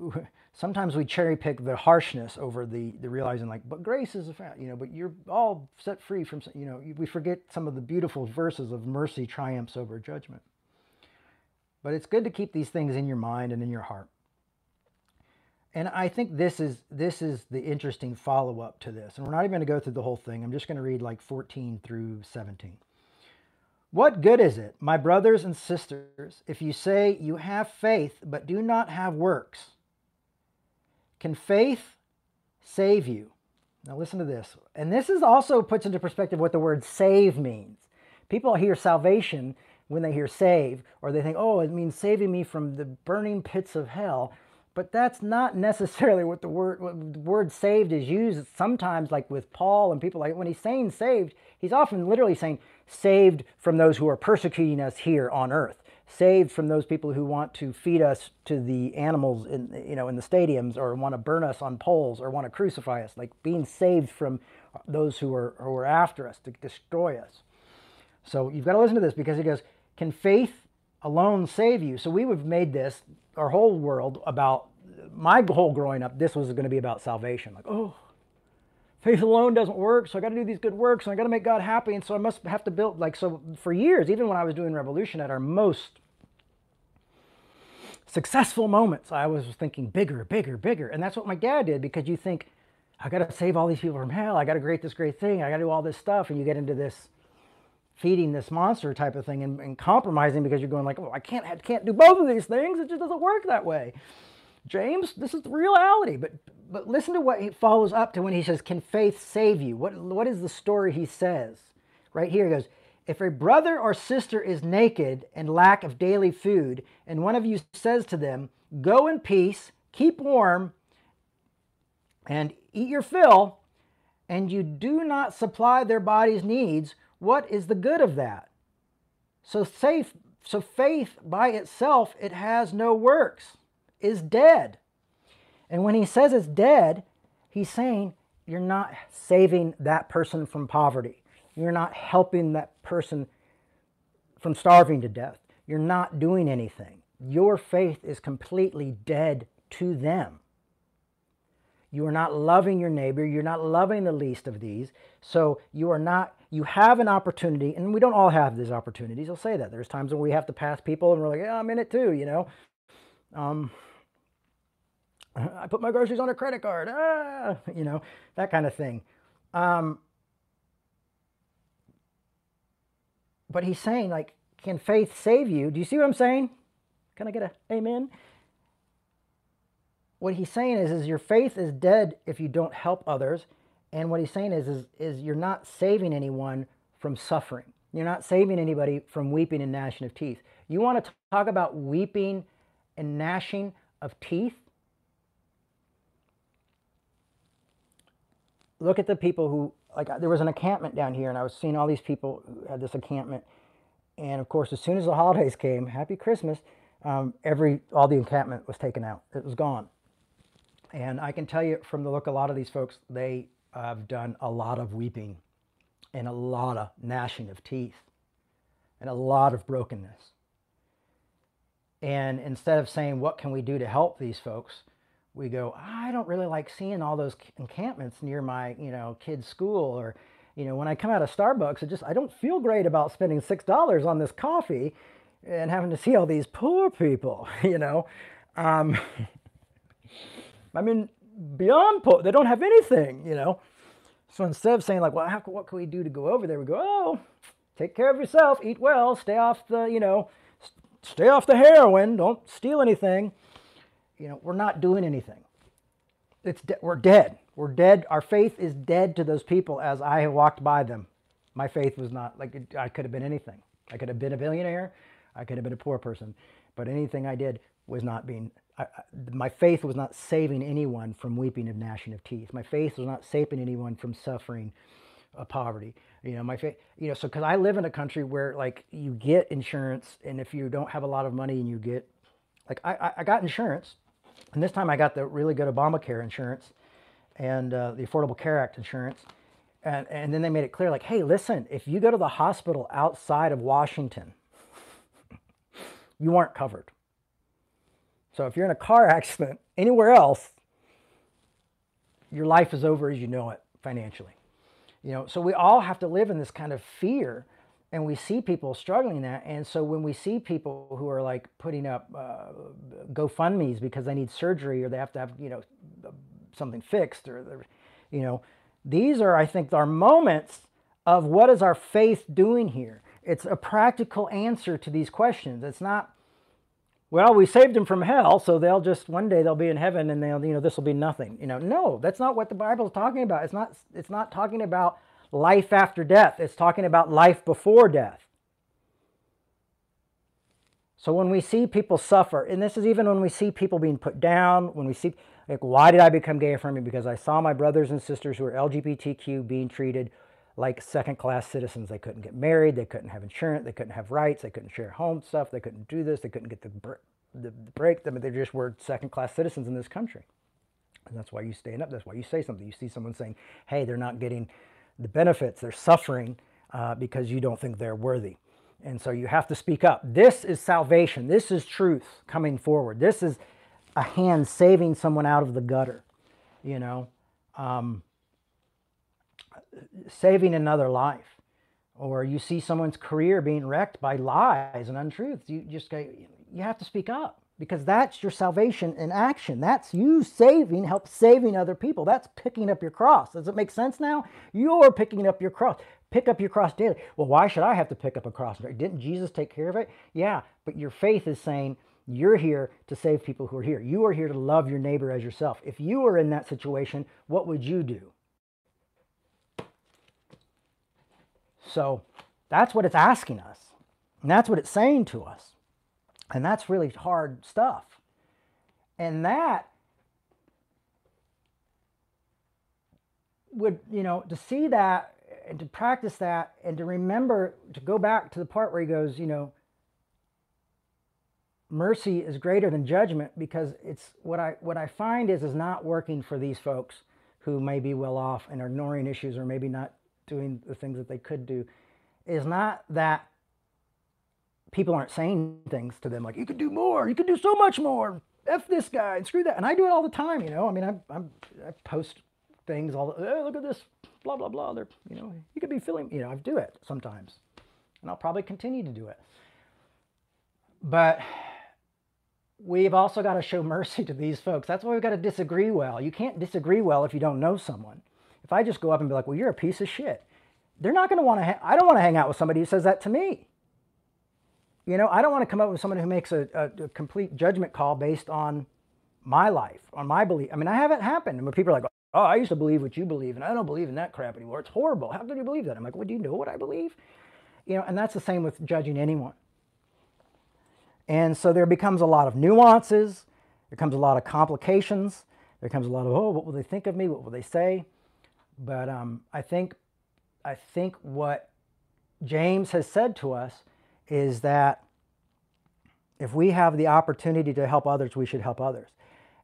sometimes we cherry pick the harshness over the, the realizing like, but grace is a fact, you know, but you're all set free from, you know, we forget some of the beautiful verses of mercy triumphs over judgment. But it's good to keep these things in your mind and in your heart. And I think this is this is the interesting follow up to this. And we're not even going to go through the whole thing. I'm just going to read like 14 through 17. What good is it, my brothers and sisters, if you say you have faith but do not have works? Can faith save you? Now listen to this. And this is also puts into perspective what the word save means. People hear salvation when they hear save, or they think, oh, it means saving me from the burning pits of hell. But that's not necessarily what the word what the word saved is used. Sometimes, like with Paul and people like when he's saying saved, he's often literally saying saved from those who are persecuting us here on earth, saved from those people who want to feed us to the animals in you know in the stadiums or want to burn us on poles or want to crucify us, like being saved from those who are who are after us to destroy us. So you've got to listen to this because he goes, "Can faith alone save you?" So we have made this our whole world about my whole growing up. This was going to be about salvation. Like, oh, faith alone doesn't work, so I got to do these good works, and I got to make God happy, and so I must have to build like so. For years, even when I was doing Revolution at our most successful moments, I was thinking bigger, bigger, bigger, and that's what my dad did because you think I got to save all these people from hell, I got to create this great thing, I got to do all this stuff, and you get into this feeding this monster type of thing and, and compromising because you're going like, oh, I can't, I can't do both of these things. It just doesn't work that way. James, this is the reality. But but listen to what he follows up to when he says, Can faith save you? What, what is the story he says? Right here he goes, If a brother or sister is naked and lack of daily food, and one of you says to them, Go in peace, keep warm, and eat your fill, and you do not supply their body's needs, what is the good of that? So safe, so faith by itself, it has no works is dead. And when he says it's dead, he's saying you're not saving that person from poverty. You're not helping that person from starving to death. You're not doing anything. Your faith is completely dead to them. You are not loving your neighbor. You're not loving the least of these. So you are not, you have an opportunity, and we don't all have these opportunities. I'll say that. There's times when we have to pass people and we're like, yeah, I'm in it too, you know. Um, I put my groceries on a credit card. Ah, you know, that kind of thing. Um, but he's saying, like, can faith save you? Do you see what I'm saying? Can I get a amen? What he's saying is, is your faith is dead if you don't help others. And what he's saying is, is, is you're not saving anyone from suffering. You're not saving anybody from weeping and gnashing of teeth. You want to talk about weeping and gnashing of teeth? Look at the people who, like, there was an encampment down here, and I was seeing all these people who had this encampment. And of course, as soon as the holidays came, Happy Christmas, um, every all the encampment was taken out. It was gone. And I can tell you from the look, a lot of these folks, they have done a lot of weeping and a lot of gnashing of teeth and a lot of brokenness. And instead of saying, what can we do to help these folks? We go, I don't really like seeing all those encampments near my, you know, kid's school or, you know, when I come out of Starbucks, it just, I don't feel great about spending $6 on this coffee and having to see all these poor people, you know. Um, I mean, beyond poor, they don't have anything, you know. So instead of saying like, well, how, what can we do to go over there? We go, oh, take care of yourself, eat well, stay off the, you know, stay off the heroin, don't steal anything. You know, we're not doing anything. It's de- we're dead. We're dead. Our faith is dead to those people as I walked by them. My faith was not like it, I could have been anything. I could have been a billionaire. I could have been a poor person, but anything I did was not being I, my faith was not saving anyone from weeping and gnashing of teeth. My faith was not saving anyone from suffering uh, poverty. You know, my faith, you know, so because I live in a country where like you get insurance, and if you don't have a lot of money and you get, like, I, I got insurance, and this time I got the really good Obamacare insurance and uh, the Affordable Care Act insurance. And, and then they made it clear, like, hey, listen, if you go to the hospital outside of Washington, you aren't covered. So if you're in a car accident anywhere else, your life is over as you know it financially. You know, so we all have to live in this kind of fear and we see people struggling that. And so when we see people who are like putting up uh, gofundme's because they need surgery or they have to have you know something fixed or you know these are i think our moments of what is our faith doing here? It's a practical answer to these questions. It's not well, we saved them from hell, so they'll just one day they'll be in heaven and they'll, you know, this will be nothing. You know, no, that's not what the Bible is talking about. It's not it's not talking about life after death. It's talking about life before death. So when we see people suffer, and this is even when we see people being put down, when we see like why did I become gay affirming? Because I saw my brothers and sisters who are LGBTQ being treated like second class citizens. They couldn't get married, they couldn't have insurance, they couldn't have rights, they couldn't share home stuff, they couldn't do this, they couldn't get the, the, break. I mean, they just were second class citizens in this country. And that's why you stand up. That's why you say something. You see someone saying, hey, they're not getting the benefits, they're suffering uh, because you don't think they're worthy. And so you have to speak up. This is salvation. This is truth coming forward. This is a hand saving someone out of the gutter, you know. Um, saving another life or you see someone's career being wrecked by lies and untruths you just you have to speak up because that's your salvation in action. That's you saving help saving other people. That's picking up your cross. Does it make sense now? You're picking up your cross. Pick up your cross daily. Well why should i have to pick up a cross? Didn't jesus take care of it? Yeah but your faith is saying you're here to save people who are here. You are here to love your neighbor as yourself. If you were in that situation what would you do So that's what it's asking us. And that's what it's saying to us. And that's really hard stuff. And that would, you know, to see that and to practice that and to remember to go back to the part where he goes, you know, mercy is greater than judgment because it's what I what I find is is not working for these folks who may be well off and are ignoring issues or maybe not doing the things that they could do is not that people aren't saying things to them like you could do more you could do so much more f this guy and screw that and i do it all the time you know i mean i, I'm, I post things all the, look at this blah blah blah they're you know you could be feeling you know i do it sometimes and i'll probably continue to do it but we've also got to show mercy to these folks. That's why we've got to disagree well. You can't disagree well if you don't know someone. If I just go up and be like, well, you're a piece of shit, they're not going to want to, ha- I don't want to hang out with somebody who says that to me. You know, I don't want to come up with someone who makes a, a, a complete judgment call based on my life, on my belief. I mean, I have it happen where people are like, oh, I used to believe what you believe, and I don't believe in that crap anymore. It's horrible. How could you believe that? I'm like, well, do you know what I believe? You know, and that's the same with judging anyone. And so there becomes a lot of nuances, there comes a lot of complications, there comes a lot of, oh, what will they think of me? What will they say? But um, I think I think what James has said to us is that if we have the opportunity to help others, we should help others.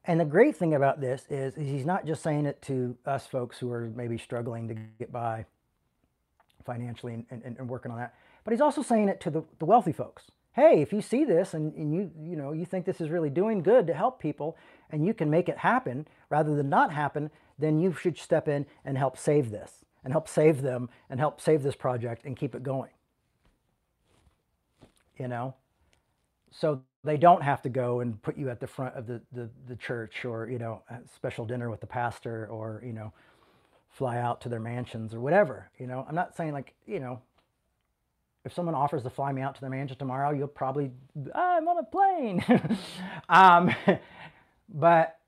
And the great thing about this is, he's not just saying it to us folks who are maybe struggling to get by financially and, and, and working on that, but he's also saying it to the, the wealthy folks. Hey, if you see this and, and you you know you think this is really doing good to help people and you can make it happen rather than not happen, then you should step in and help save this and help save them and help save this project and keep it going. You know? So they don't have to go and put you at the front of the, the, the church or, you know, special dinner with the pastor or, you know, fly out to their mansions or whatever. You know, I'm not saying like, you know, if someone offers to fly me out to their mansion tomorrow, you'll probably, I'm on a plane. um, but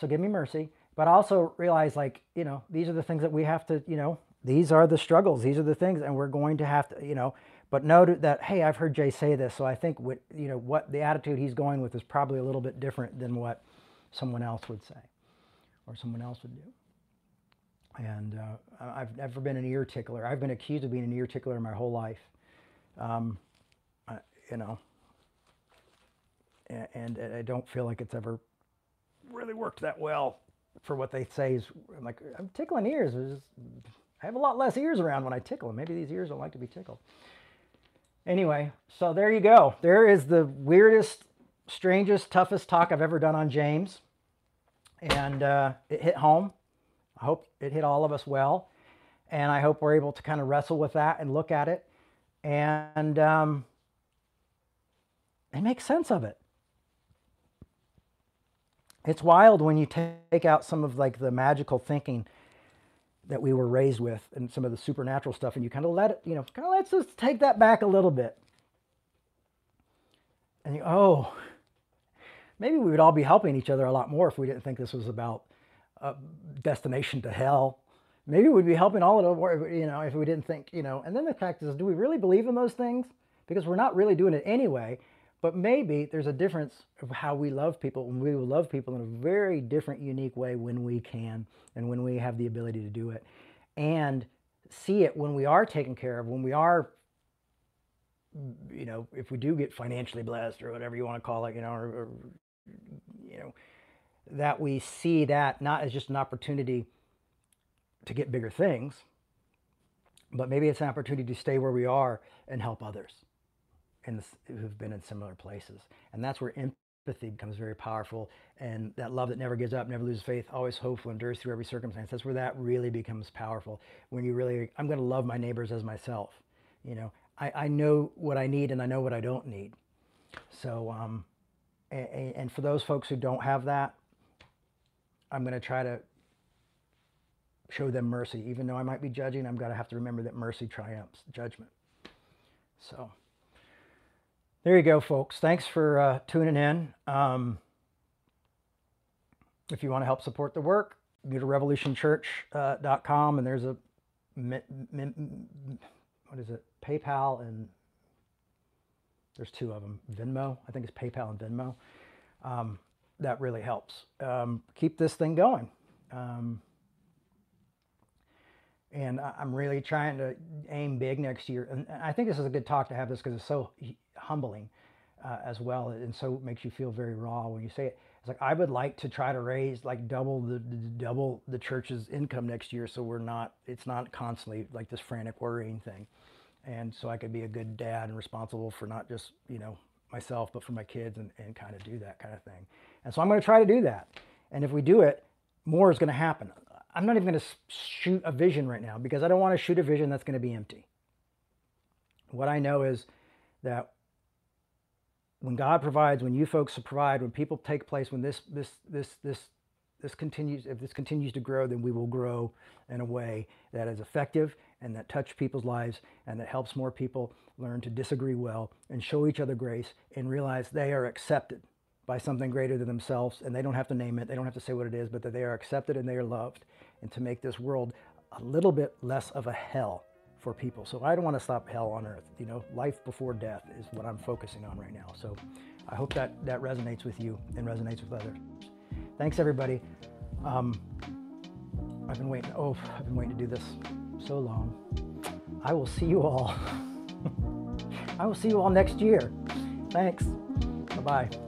so give me mercy but also realize like you know these are the things that we have to you know these are the struggles these are the things and we're going to have to you know but note that hey i've heard jay say this so i think what you know what the attitude he's going with is probably a little bit different than what someone else would say or someone else would do. And uh, i've never been an ear tickler. I've been accused of being an ear tickler my whole life. Um, I, you know and, and i don't feel like it's ever really worked that well for what they say is I'm like I'm tickling ears. I have a lot less ears around when I tickle them. Maybe these ears don't like to be tickled. Anyway, so there you go. There is the weirdest, strangest, toughest talk I've ever done on James, and uh, it hit home. I hope it hit all of us well, and I hope we're able to kind of wrestle with that and look at it and um, and make sense of it it's wild when you take out some of like the magical thinking that we were raised with and some of the supernatural stuff and you kind of let it you know kind of let's just take that back a little bit. And you oh maybe we would all be helping each other a lot more if we didn't think this was about a destination to hell. Maybe we'd be helping all of it you know if we didn't think you know. And then the fact is do we really believe in those things? Because we're not really doing it anyway but maybe there's a difference of how we love people, and we will love people in a very different, unique way when we can and when we have the ability to do it. And see it when we are taken care of, when we are, you know, if we do get financially blessed or whatever you want to call it, you know, or, or you know, that we see that not as just an opportunity to get bigger things, but maybe it's an opportunity to stay where we are and help others in who've been in similar places. And that's where empathy becomes very powerful. And that love that never gives up, never loses faith, always hopeful, endures through every circumstance. That's where that really becomes powerful. When you really, I'm going to love my neighbors as myself. You know, I, I know what I need and I know what I don't need. So, um, and, and for those folks who don't have that, I'm going to try to show them mercy. Even though I might be judging, I'm going to have to remember that mercy triumphs judgment. So there you go, folks. Thanks for uh, tuning in. Um, if you want to help support the work, go to revolutionchurch.com uh, and there's a what is it? PayPal and there's two of them. Venmo, I think it's PayPal and Venmo. Um, that really helps. Um, keep this thing going. Um, and I'm really trying to aim big next year. And I think this is a good talk to have this because it's so humbling uh, as well, and so it makes you feel very raw when you say it. It's like I would like to try to raise like double the, the double the church's income next year, so we're not it's not constantly like this frantic worrying thing, and so I could be a good dad and responsible for not just you know myself but for my kids and, and kind of do that kind of thing. And so I'm going to try to do that. And if we do it, more is going to happen. I'm not even going to shoot a vision right now because I don't want to shoot a vision that's going to be empty. What I know is that when God provides, when you folks provide, when people take place, when this this this this this continues, if this continues to grow, then we will grow in a way that is effective and that touch people's lives and that helps more people learn to disagree well and show each other grace and realize they are accepted by something greater than themselves. And they don't have to name it, they don't have to say what it is, but that they are accepted and they are loved. And to make this world a little bit less of a hell for people. So I don't want to stop hell on earth. You know, life before death is what I'm focusing on right now. So I hope that that resonates with you and resonates with others. Thanks, everybody. Um, I've been waiting. Oh, I've been waiting to do this so long. I will see you all. I will see you all next year. Thanks. Bye bye.